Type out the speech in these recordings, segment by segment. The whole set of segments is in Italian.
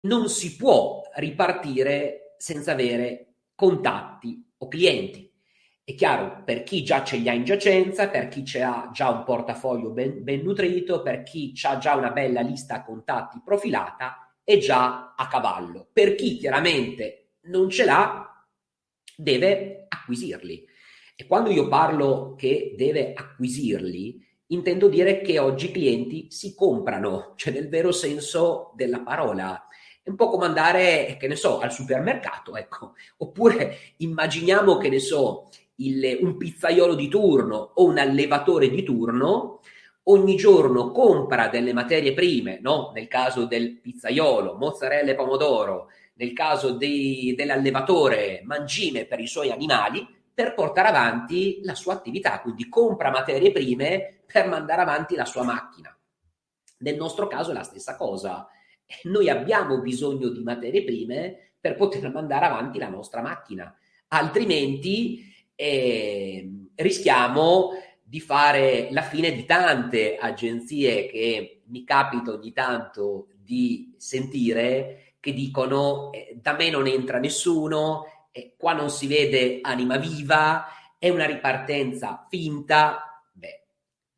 non si può ripartire senza avere contatti o clienti. È chiaro, per chi già ce li ha in giacenza, per chi ha già un portafoglio ben, ben nutrito, per chi ha già una bella lista contatti profilata, è già a cavallo. Per chi chiaramente non ce l'ha, deve acquisirli. E quando io parlo che deve acquisirli, intendo dire che oggi i clienti si comprano, cioè nel vero senso della parola. È un po' come andare, che ne so, al supermercato, ecco. Oppure immaginiamo, che ne so, il, un pizzaiolo di turno o un allevatore di turno ogni giorno compra delle materie prime, no? nel caso del pizzaiolo, mozzarella e pomodoro, nel caso dei, dell'allevatore, mangime per i suoi animali, per portare avanti la sua attività, quindi compra materie prime per mandare avanti la sua macchina. Nel nostro caso è la stessa cosa. Noi abbiamo bisogno di materie prime per poter mandare avanti la nostra macchina, altrimenti eh, rischiamo di fare la fine di tante agenzie che mi capita ogni tanto di sentire che dicono eh, da me non entra nessuno, eh, qua non si vede anima viva, è una ripartenza finta. Beh,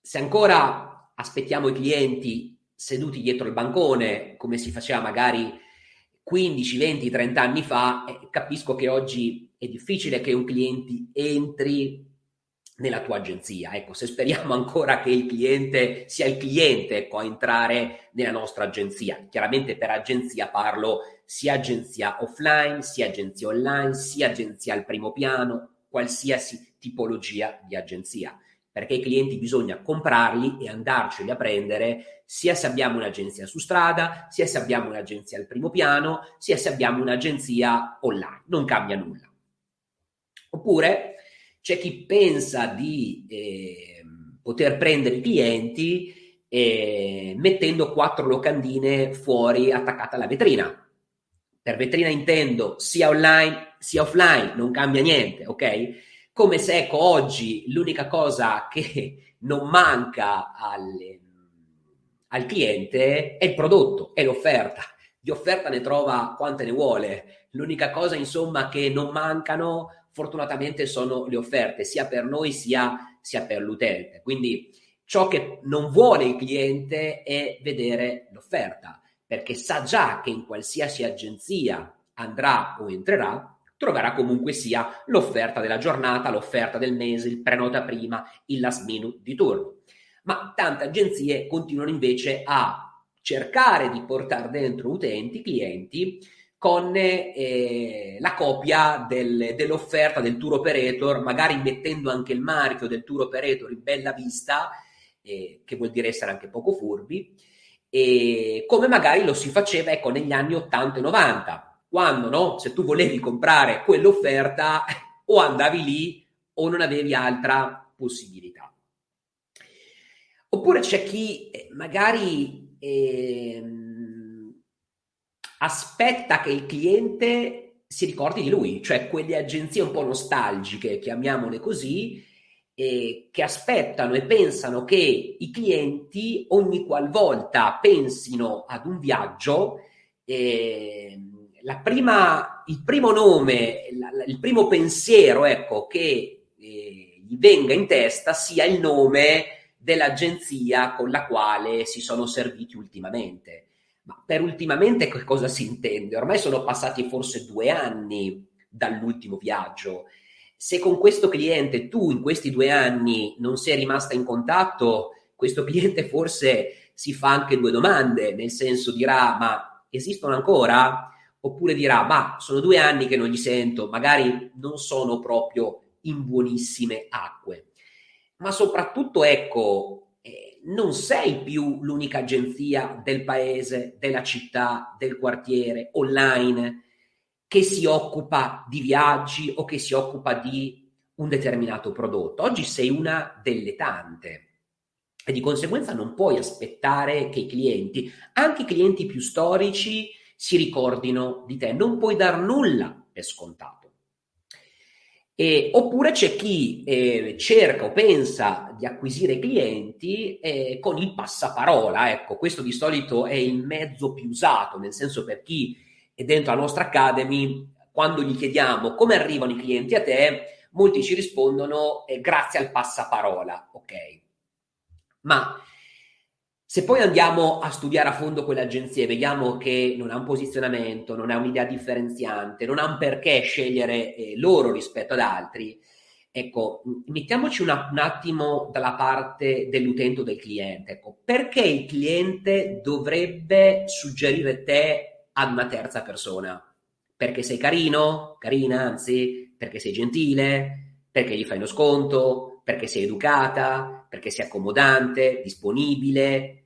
se ancora aspettiamo i clienti seduti dietro il bancone, come si faceva magari 15, 20, 30 anni fa, capisco che oggi è difficile che un cliente entri nella tua agenzia. Ecco, se speriamo ancora che il cliente sia il cliente ecco, a entrare nella nostra agenzia. Chiaramente per agenzia parlo sia agenzia offline, sia agenzia online, sia agenzia al primo piano, qualsiasi tipologia di agenzia. Perché i clienti bisogna comprarli e andarceli a prendere sia se abbiamo un'agenzia su strada, sia se abbiamo un'agenzia al primo piano, sia se abbiamo un'agenzia online. Non cambia nulla. Oppure c'è chi pensa di eh, poter prendere i clienti eh, mettendo quattro locandine fuori attaccate alla vetrina. Per vetrina intendo sia online sia offline, non cambia niente, ok? Come se ecco oggi l'unica cosa che non manca alle, al cliente è il prodotto, è l'offerta. Di offerta ne trova quante ne vuole. L'unica cosa, insomma, che non mancano fortunatamente sono le offerte sia per noi sia, sia per l'utente. Quindi ciò che non vuole il cliente è vedere l'offerta, perché sa già che in qualsiasi agenzia andrà o entrerà, troverà comunque sia l'offerta della giornata, l'offerta del mese, il prenota prima, il last minute di turno. Ma tante agenzie continuano invece a cercare di portare dentro utenti, clienti, con eh, la copia del, dell'offerta del tour operator, magari mettendo anche il marchio del tour operator in bella vista, eh, che vuol dire essere anche poco furbi, e come magari lo si faceva ecco, negli anni 80 e 90, quando no, se tu volevi comprare quell'offerta o andavi lì o non avevi altra possibilità. Oppure c'è chi eh, magari... Eh, aspetta che il cliente si ricordi di lui, cioè quelle agenzie un po' nostalgiche, chiamiamole così, eh, che aspettano e pensano che i clienti ogni qualvolta pensino ad un viaggio, eh, prima, il primo nome, la, il primo pensiero ecco, che eh, gli venga in testa sia il nome dell'agenzia con la quale si sono serviti ultimamente. Ma per ultimamente che cosa si intende? Ormai sono passati forse due anni dall'ultimo viaggio. Se con questo cliente tu in questi due anni non sei rimasta in contatto, questo cliente forse si fa anche due domande, nel senso dirà ma esistono ancora? Oppure dirà ma sono due anni che non li sento, magari non sono proprio in buonissime acque. Ma soprattutto ecco, non sei più l'unica agenzia del paese, della città, del quartiere, online, che si occupa di viaggi o che si occupa di un determinato prodotto. Oggi sei una delle tante e di conseguenza non puoi aspettare che i clienti, anche i clienti più storici, si ricordino di te. Non puoi dar nulla per scontato. E, oppure c'è chi eh, cerca o pensa di acquisire clienti eh, con il passaparola. Ecco, questo di solito è il mezzo più usato, nel senso per chi è dentro la nostra Academy, quando gli chiediamo come arrivano i clienti a te, molti ci rispondono eh, grazie al passaparola, ok? Ma se poi andiamo a studiare a fondo quelle agenzie, vediamo che non ha un posizionamento, non ha un'idea differenziante, non ha un perché scegliere eh, loro rispetto ad altri, ecco, mettiamoci una, un attimo dalla parte dell'utente o del cliente. Ecco, perché il cliente dovrebbe suggerire te ad una terza persona? Perché sei carino, carina, anzi, perché sei gentile, perché gli fai uno sconto, perché sei educata, perché sei accomodante, disponibile,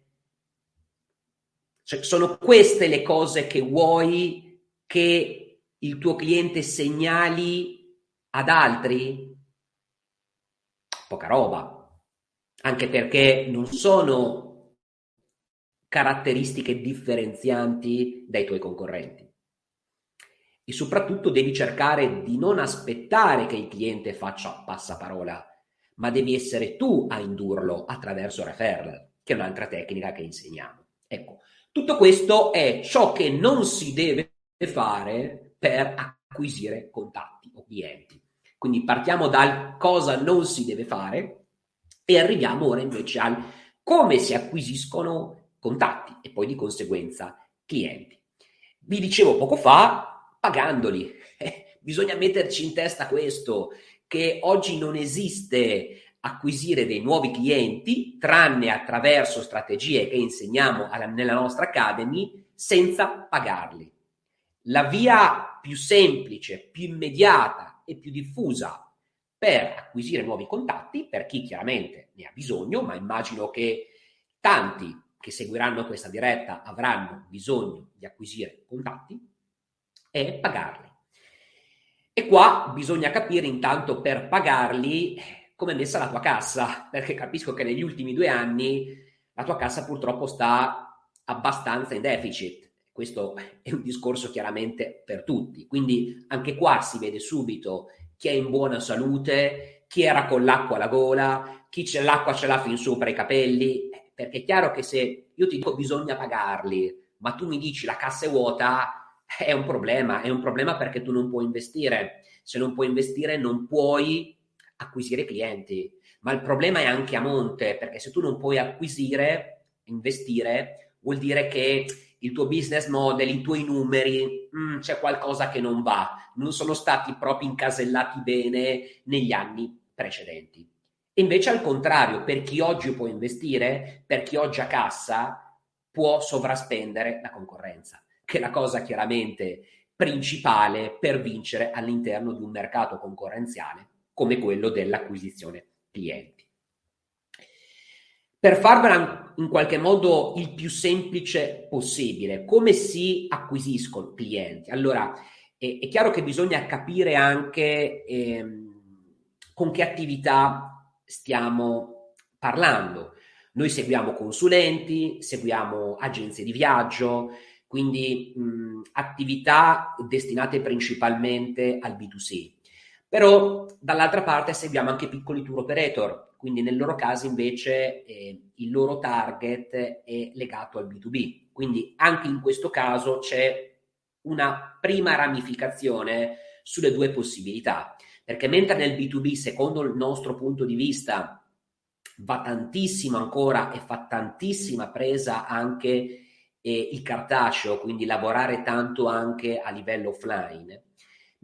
cioè, sono queste le cose che vuoi che il tuo cliente segnali ad altri? Poca roba, anche perché non sono caratteristiche differenzianti dai tuoi concorrenti. E soprattutto devi cercare di non aspettare che il cliente faccia passaparola, ma devi essere tu a indurlo attraverso referral, che è un'altra tecnica che insegniamo. Ecco, tutto questo è ciò che non si deve fare per acquisire contatti o clienti. Quindi partiamo dal cosa non si deve fare e arriviamo ora invece al come si acquisiscono contatti e poi di conseguenza clienti. Vi dicevo poco fa, pagandoli. Eh, bisogna metterci in testa questo, che oggi non esiste acquisire dei nuovi clienti, tranne attraverso strategie che insegniamo alla, nella nostra Academy, senza pagarli. La via più semplice, più immediata e più diffusa per acquisire nuovi contatti, per chi chiaramente ne ha bisogno, ma immagino che tanti che seguiranno questa diretta avranno bisogno di acquisire contatti, è pagarli. E qua bisogna capire intanto per pagarli come è messa la tua cassa, perché capisco che negli ultimi due anni la tua cassa purtroppo sta abbastanza in deficit. Questo è un discorso chiaramente per tutti, quindi anche qua si vede subito chi è in buona salute, chi era con l'acqua alla gola, chi c'è l'acqua ce l'ha fin sopra i capelli, perché è chiaro che se io ti dico bisogna pagarli, ma tu mi dici la cassa è vuota, è un problema, è un problema perché tu non puoi investire. Se non puoi investire non puoi acquisire clienti, ma il problema è anche a monte, perché se tu non puoi acquisire, investire, vuol dire che il tuo business model, i tuoi numeri, mh, mm, c'è qualcosa che non va, non sono stati proprio incasellati bene negli anni precedenti. Invece al contrario, per chi oggi può investire, per chi oggi ha cassa, può sovraspendere la concorrenza, che è la cosa chiaramente principale per vincere all'interno di un mercato concorrenziale come quello dell'acquisizione clienti. Per farvela in qualche modo il più semplice possibile, come si acquisiscono clienti? Allora, è, è chiaro che bisogna capire anche ehm, con che attività stiamo parlando. Noi seguiamo consulenti, seguiamo agenzie di viaggio, quindi mh, attività destinate principalmente al B2C. Però dall'altra parte seguiamo anche piccoli tour operator, quindi nel loro caso invece eh, il loro target è legato al B2B. Quindi anche in questo caso c'è una prima ramificazione sulle due possibilità, perché mentre nel B2B, secondo il nostro punto di vista, va tantissimo ancora e fa tantissima presa anche eh, il cartaceo, quindi lavorare tanto anche a livello offline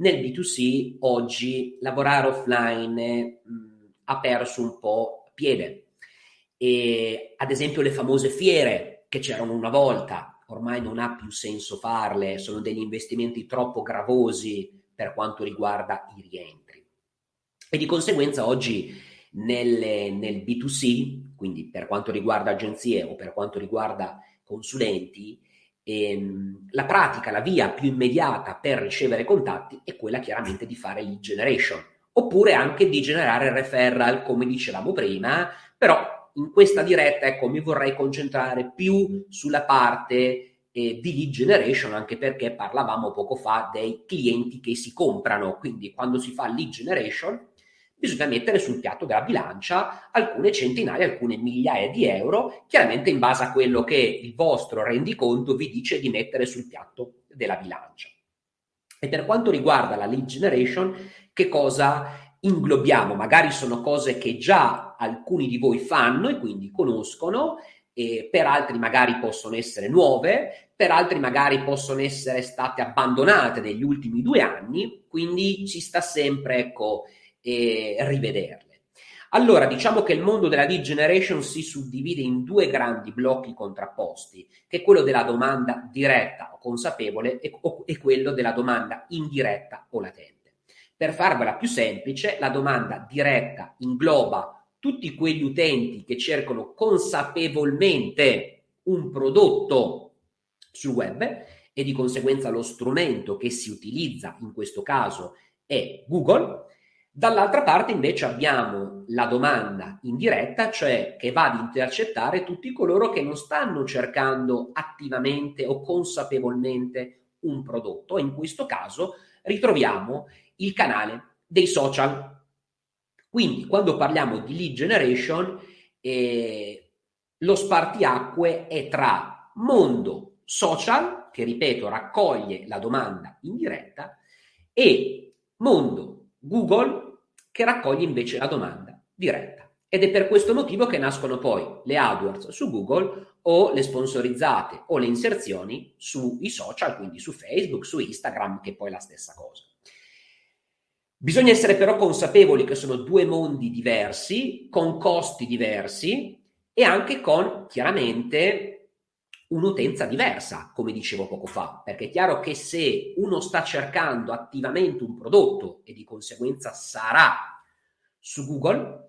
nel B2C oggi lavorare offline mh, ha perso un po' piede. E, ad esempio le famose fiere che c'erano una volta, ormai non ha più senso farle, sono degli investimenti troppo gravosi per quanto riguarda i rientri. E di conseguenza oggi nel, nel B2C, quindi per quanto riguarda agenzie o per quanto riguarda consulenti, ehm, la pratica, la via più immediata per ricevere contatti è quella chiaramente di fare lead generation, oppure anche di generare referral, come dicevamo prima, però in questa diretta ecco, mi vorrei concentrare più sulla parte eh, di lead generation, anche perché parlavamo poco fa dei clienti che si comprano, quindi quando si fa lead generation bisogna mettere sul piatto della bilancia alcune centinaia, alcune migliaia di euro, chiaramente in base a quello che il vostro rendiconto vi dice di mettere sul piatto della bilancia. E per quanto riguarda la lead generation, che cosa inglobiamo? Magari sono cose che già alcuni di voi fanno e quindi conoscono, e per altri magari possono essere nuove, per altri magari possono essere state abbandonate negli ultimi due anni, quindi ci sta sempre, ecco, e rivederle. Allora, diciamo che il mondo della lead generation si suddivide in due grandi blocchi contrapposti, che è quello della domanda diretta o consapevole e, o, e quello della domanda indiretta o latente. Per farvela più semplice, la domanda diretta ingloba tutti quegli utenti che cercano consapevolmente un prodotto sul web e di conseguenza lo strumento che si utilizza in questo caso è Google Dall'altra parte invece abbiamo la domanda indiretta, cioè che va ad intercettare tutti coloro che non stanno cercando attivamente o consapevolmente un prodotto e in questo caso ritroviamo il canale dei social. Quindi quando parliamo di lead generation eh, lo spartiacque è tra mondo social, che ripeto raccoglie la domanda indiretta, e mondo Google che raccoglie invece la domanda diretta. Ed è per questo motivo che nascono poi le AdWords su Google o le sponsorizzate o le inserzioni sui social, quindi su Facebook, su Instagram, che è poi la stessa cosa. Bisogna essere però consapevoli che sono due mondi diversi, con costi diversi e anche con chiaramente un'utenza diversa, come dicevo poco fa, perché è chiaro che se uno sta cercando attivamente un prodotto e di conseguenza sarà su Google,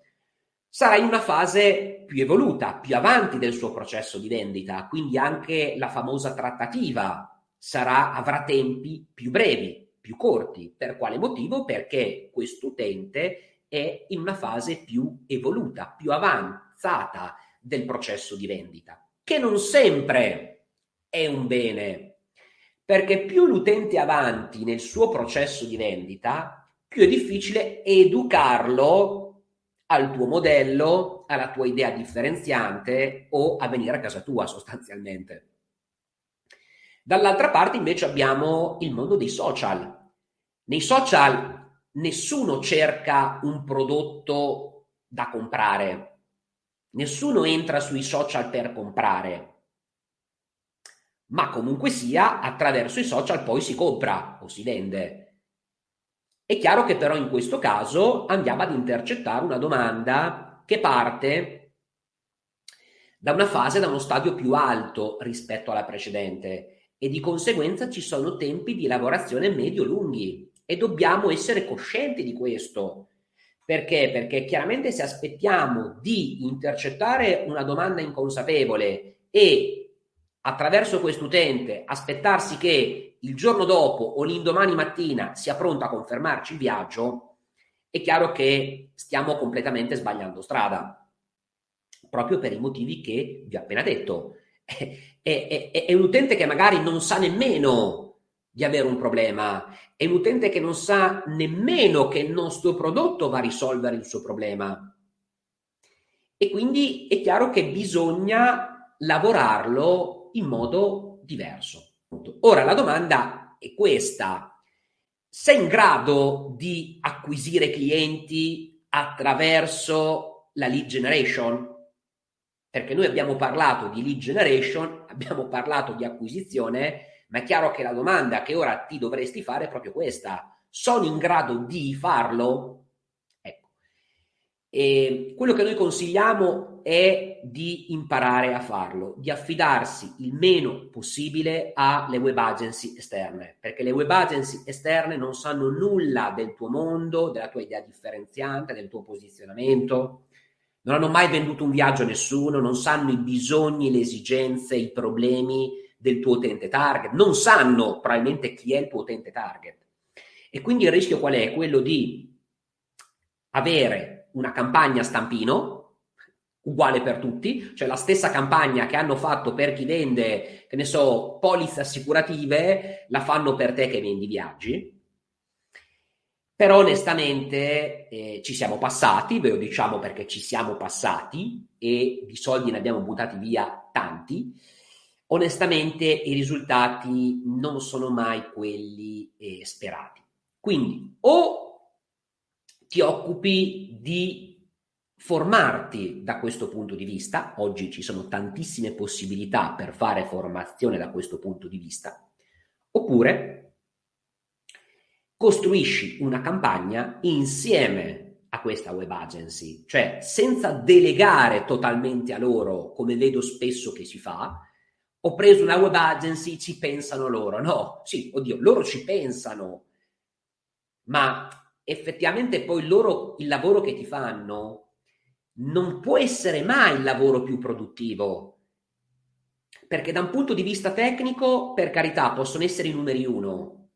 sarà in una fase più evoluta, più avanti del suo processo di vendita, quindi anche la famosa trattativa sarà, avrà tempi più brevi, più corti. Per quale motivo? Perché quest'utente è in una fase più evoluta, più avanzata del processo di vendita che non sempre è un bene, perché più l'utente è avanti nel suo processo di vendita, più è difficile educarlo al tuo modello, alla tua idea differenziante o a venire a casa tua sostanzialmente. Dall'altra parte invece abbiamo il mondo dei social. Nei social nessuno cerca un prodotto da comprare, Nessuno entra sui social per comprare, ma comunque sia attraverso i social poi si compra o si vende. È chiaro che però in questo caso andiamo ad intercettare una domanda che parte da una fase, da uno stadio più alto rispetto alla precedente e di conseguenza ci sono tempi di lavorazione medio-lunghi e dobbiamo essere coscienti di questo. Perché? Perché chiaramente se aspettiamo di intercettare una domanda inconsapevole e attraverso quest'utente aspettarsi che il giorno dopo o l'indomani mattina sia pronto a confermarci il viaggio, è chiaro che stiamo completamente sbagliando strada, proprio per i motivi che vi ho appena detto. È, è, è, è un utente che magari non sa nemmeno di avere un problema, è un utente che non sa nemmeno che il nostro prodotto va a risolvere il suo problema. E quindi è chiaro che bisogna lavorarlo in modo diverso. Ora la domanda è questa. Sei in grado di acquisire clienti attraverso la lead generation? Perché noi abbiamo parlato di lead generation, abbiamo parlato di acquisizione, ma è chiaro che la domanda che ora ti dovresti fare è proprio questa. Sono in grado di farlo? Ecco. E quello che noi consigliamo è di imparare a farlo, di affidarsi il meno possibile alle web agency esterne, perché le web agency esterne non sanno nulla del tuo mondo, della tua idea differenziante, del tuo posizionamento, non hanno mai venduto un viaggio a nessuno, non sanno i bisogni, le esigenze, i problemi del tuo utente target, non sanno probabilmente chi è il tuo utente target. E quindi il rischio qual è? Quello di avere una campagna stampino, uguale per tutti, cioè la stessa campagna che hanno fatto per chi vende, che ne so, polizze assicurative, la fanno per te che vendi viaggi. Però onestamente eh, ci siamo passati, ve lo diciamo perché ci siamo passati e di soldi ne abbiamo buttati via tanti. Onestamente i risultati non sono mai quelli eh, sperati. Quindi o ti occupi di formarti da questo punto di vista, oggi ci sono tantissime possibilità per fare formazione da questo punto di vista, oppure costruisci una campagna insieme a questa web agency, cioè senza delegare totalmente a loro, come vedo spesso che si fa, ho preso una web agency, ci pensano loro. No, sì, oddio, loro ci pensano, ma effettivamente poi loro il lavoro che ti fanno non può essere mai il lavoro più produttivo. Perché da un punto di vista tecnico, per carità, possono essere i numeri uno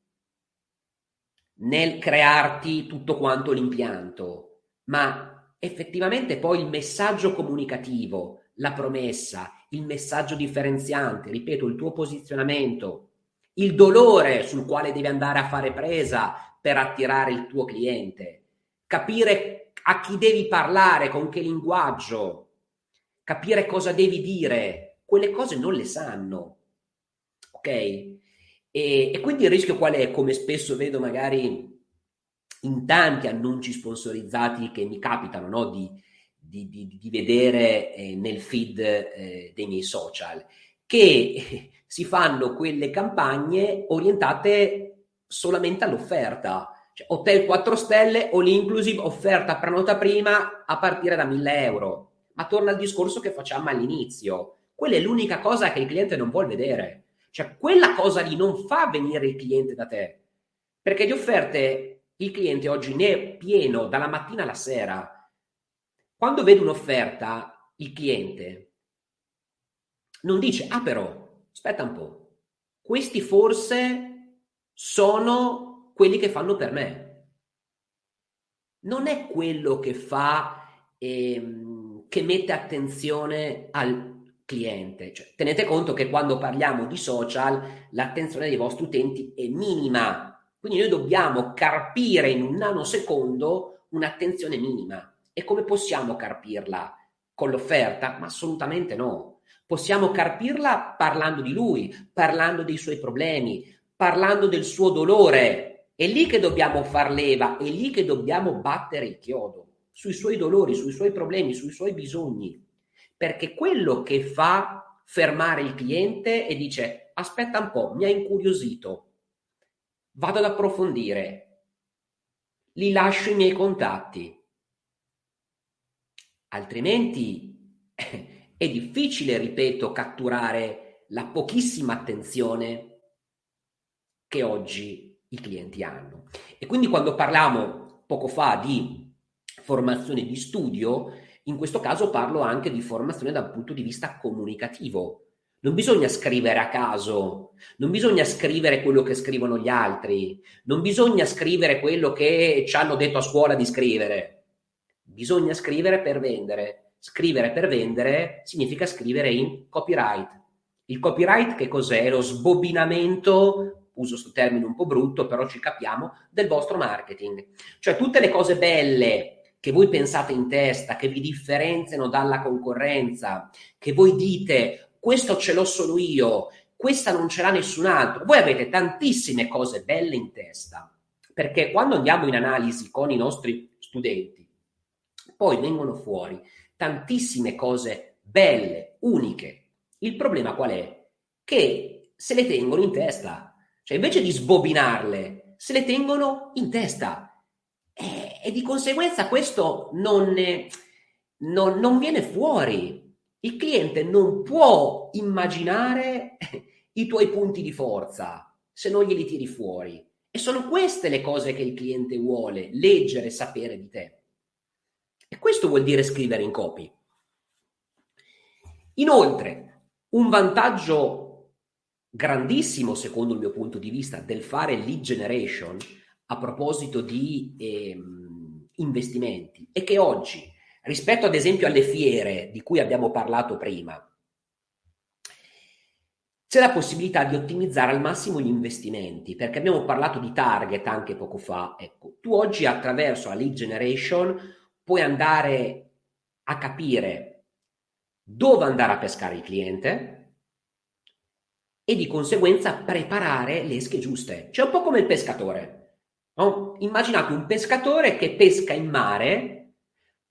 nel crearti tutto quanto l'impianto, ma effettivamente poi il messaggio comunicativo, la promessa, il messaggio differenziante, ripeto, il tuo posizionamento, il dolore sul quale devi andare a fare presa per attirare il tuo cliente, capire a chi devi parlare, con che linguaggio, capire cosa devi dire, quelle cose non le sanno. Ok? E, e quindi il rischio qual è? Come spesso vedo magari in tanti annunci sponsorizzati che mi capitano no? di, di, di, di, vedere eh, nel feed eh, dei miei social, che si fanno quelle campagne orientate solamente all'offerta cioè, hotel 4 stelle, all inclusive, offerta prenota prima a partire da 1000 euro. Ma torna al discorso che facciamo all'inizio. Quella è l'unica cosa che il cliente non vuole vedere. Cioè, quella cosa lì non fa venire il cliente da te. Perché di offerte il cliente oggi ne è pieno dalla mattina alla sera. Quando vede un'offerta, il cliente non dice, ah però, aspetta un po', questi forse sono quelli che fanno per me. Non è quello che fa, ehm, che mette attenzione al cliente. Cioè, tenete conto che quando parliamo di social l'attenzione dei vostri utenti è minima, quindi noi dobbiamo carpire in un nanosecondo un'attenzione minima. E come possiamo carpirla? Con l'offerta? Ma assolutamente no. Possiamo carpirla parlando di lui, parlando dei suoi problemi, parlando del suo dolore, è lì che dobbiamo far leva, è lì che dobbiamo battere il chiodo, sui suoi dolori, sui suoi problemi, sui suoi bisogni, perché quello che fa fermare il cliente e dice aspetta un po', mi ha incuriosito, vado ad approfondire, gli lascio i miei contatti. Altrimenti è difficile, ripeto, catturare la pochissima attenzione che oggi i clienti hanno. E quindi quando parliamo poco fa di formazione di studio, in questo caso parlo anche di formazione dal punto di vista comunicativo. Non bisogna scrivere a caso, non bisogna scrivere quello che scrivono gli altri, non bisogna scrivere quello che ci hanno detto a scuola di scrivere. Bisogna scrivere per vendere. Scrivere per vendere significa scrivere in copyright. Il copyright che cos'è? Lo sbobinamento uso questo termine un po' brutto, però ci capiamo, del vostro marketing. Cioè tutte le cose belle che voi pensate in testa, che vi differenziano dalla concorrenza, che voi dite questo ce l'ho solo io, questa non ce l'ha nessun altro. Voi avete tantissime cose belle in testa, perché quando andiamo in analisi con i nostri studenti, poi vengono fuori tantissime cose belle, uniche. Il problema qual è? Che se le tengono in testa cioè, invece di sbobinarle, se le tengono in testa. E, e di conseguenza questo non, non, non viene fuori. Il cliente non può immaginare i tuoi punti di forza se non glieli tiri fuori. E sono queste le cose che il cliente vuole leggere e sapere di te. E questo vuol dire scrivere in copy. Inoltre, un vantaggio grandissimo, secondo il mio punto di vista, del fare lead generation a proposito di ehm, investimenti è che oggi, rispetto ad esempio alle fiere di cui abbiamo parlato prima, c'è la possibilità di ottimizzare al massimo gli investimenti, perché abbiamo parlato di target anche poco fa. Ecco, tu oggi attraverso la lead generation puoi andare a capire dove andare a pescare il cliente e di conseguenza preparare le esche giuste. Cioè un po' come il pescatore. No? Immaginate un pescatore che pesca in mare,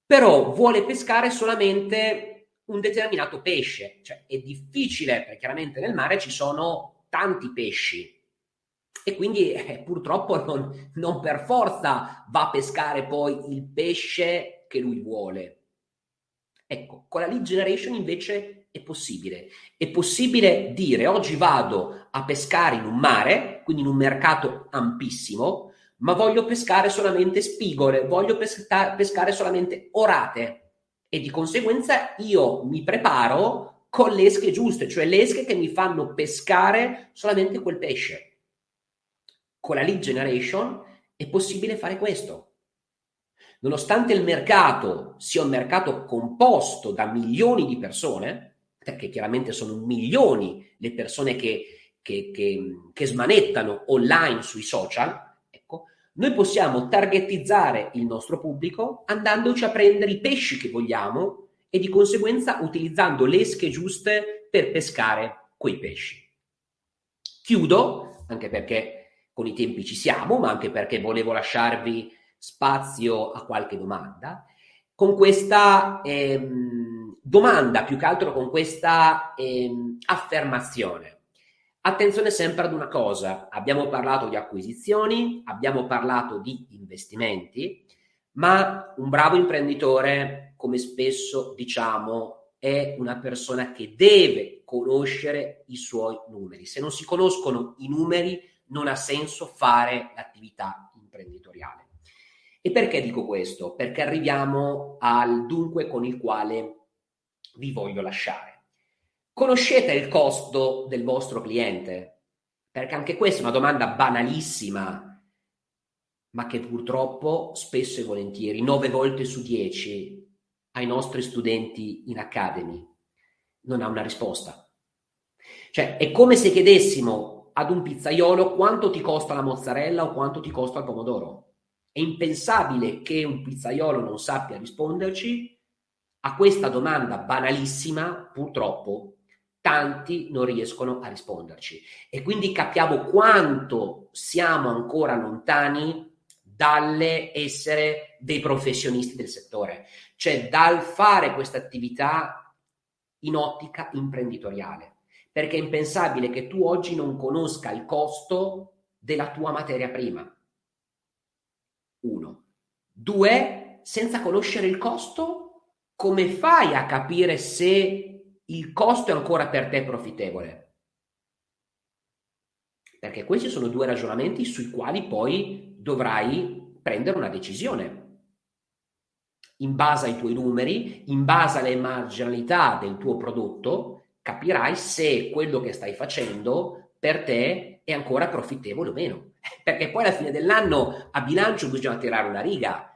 però vuole pescare solamente un determinato pesce. Cioè, è difficile, perché chiaramente nel mare ci sono tanti pesci e quindi eh, purtroppo non, non per forza va a pescare poi il pesce che lui vuole. Ecco, con la lead generation invece è possibile. È possibile dire oggi vado a pescare in un mare, quindi in un mercato ampissimo, ma voglio pescare solamente spigole, voglio pesca- pescare solamente orate e di conseguenza io mi preparo con le esche giuste, cioè le esche che mi fanno pescare solamente quel pesce. Con la lead generation è possibile fare questo. Nonostante il mercato sia un mercato composto da milioni di persone, perché chiaramente sono milioni le persone che, che, che, che smanettano online sui social, noi possiamo targetizzare il nostro pubblico andandoci a prendere i pesci che vogliamo e di conseguenza utilizzando le esche giuste per pescare quei pesci. Chiudo, anche perché con i tempi ci siamo, ma anche perché volevo lasciarvi spazio a qualche domanda, con questa ehm, domanda, più che altro con questa ehm, affermazione. Attenzione sempre ad una cosa, abbiamo parlato di acquisizioni, abbiamo parlato di investimenti, ma un bravo imprenditore, come spesso diciamo, è una persona che deve conoscere i suoi numeri. Se non si conoscono i numeri, non ha senso fare l'attività imprenditoriale. E perché dico questo? Perché arriviamo al dunque con il quale vi voglio lasciare. Conoscete il costo del vostro cliente? Perché anche questa è una domanda banalissima, ma che purtroppo spesso e volentieri, nove volte su dieci, ai nostri studenti in Academy non ha una risposta. Cioè, è come se chiedessimo ad un pizzaiolo quanto ti costa la mozzarella o quanto ti costa il pomodoro. È impensabile che un pizzaiolo non sappia risponderci a questa domanda banalissima, purtroppo, tanti non riescono a risponderci. E quindi capiamo quanto siamo ancora lontani dalle essere dei professionisti del settore, cioè dal fare questa attività in ottica imprenditoriale. Perché è impensabile che tu oggi non conosca il costo della tua materia prima. Uno. Due, senza conoscere il costo, come fai a capire se il costo è ancora per te profittevole. Perché questi sono due ragionamenti sui quali poi dovrai prendere una decisione. In base ai tuoi numeri, in base alle marginalità del tuo prodotto, capirai se quello che stai facendo per te è ancora profittevole o meno. Perché poi alla fine dell'anno a bilancio bisogna tirare una riga.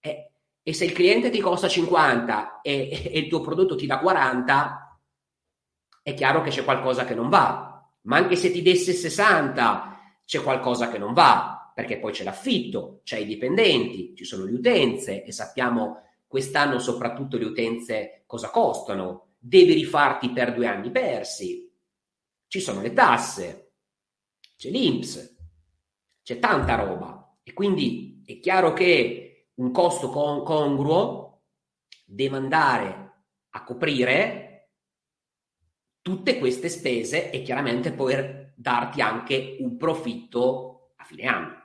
Eh, e se il cliente ti costa 50 e, e il tuo prodotto ti dà 40, è chiaro che c'è qualcosa che non va. Ma anche se ti desse 60, c'è qualcosa che non va, perché poi c'è l'affitto, c'è i dipendenti, ci sono le utenze e sappiamo quest'anno soprattutto le utenze cosa costano. Devi rifarti per due anni persi. Ci sono le tasse, c'è l'INPS, c'è tanta roba. E quindi è chiaro che un costo con- congruo deve andare a coprire tutte queste spese e chiaramente poter darti anche un profitto a fine anno.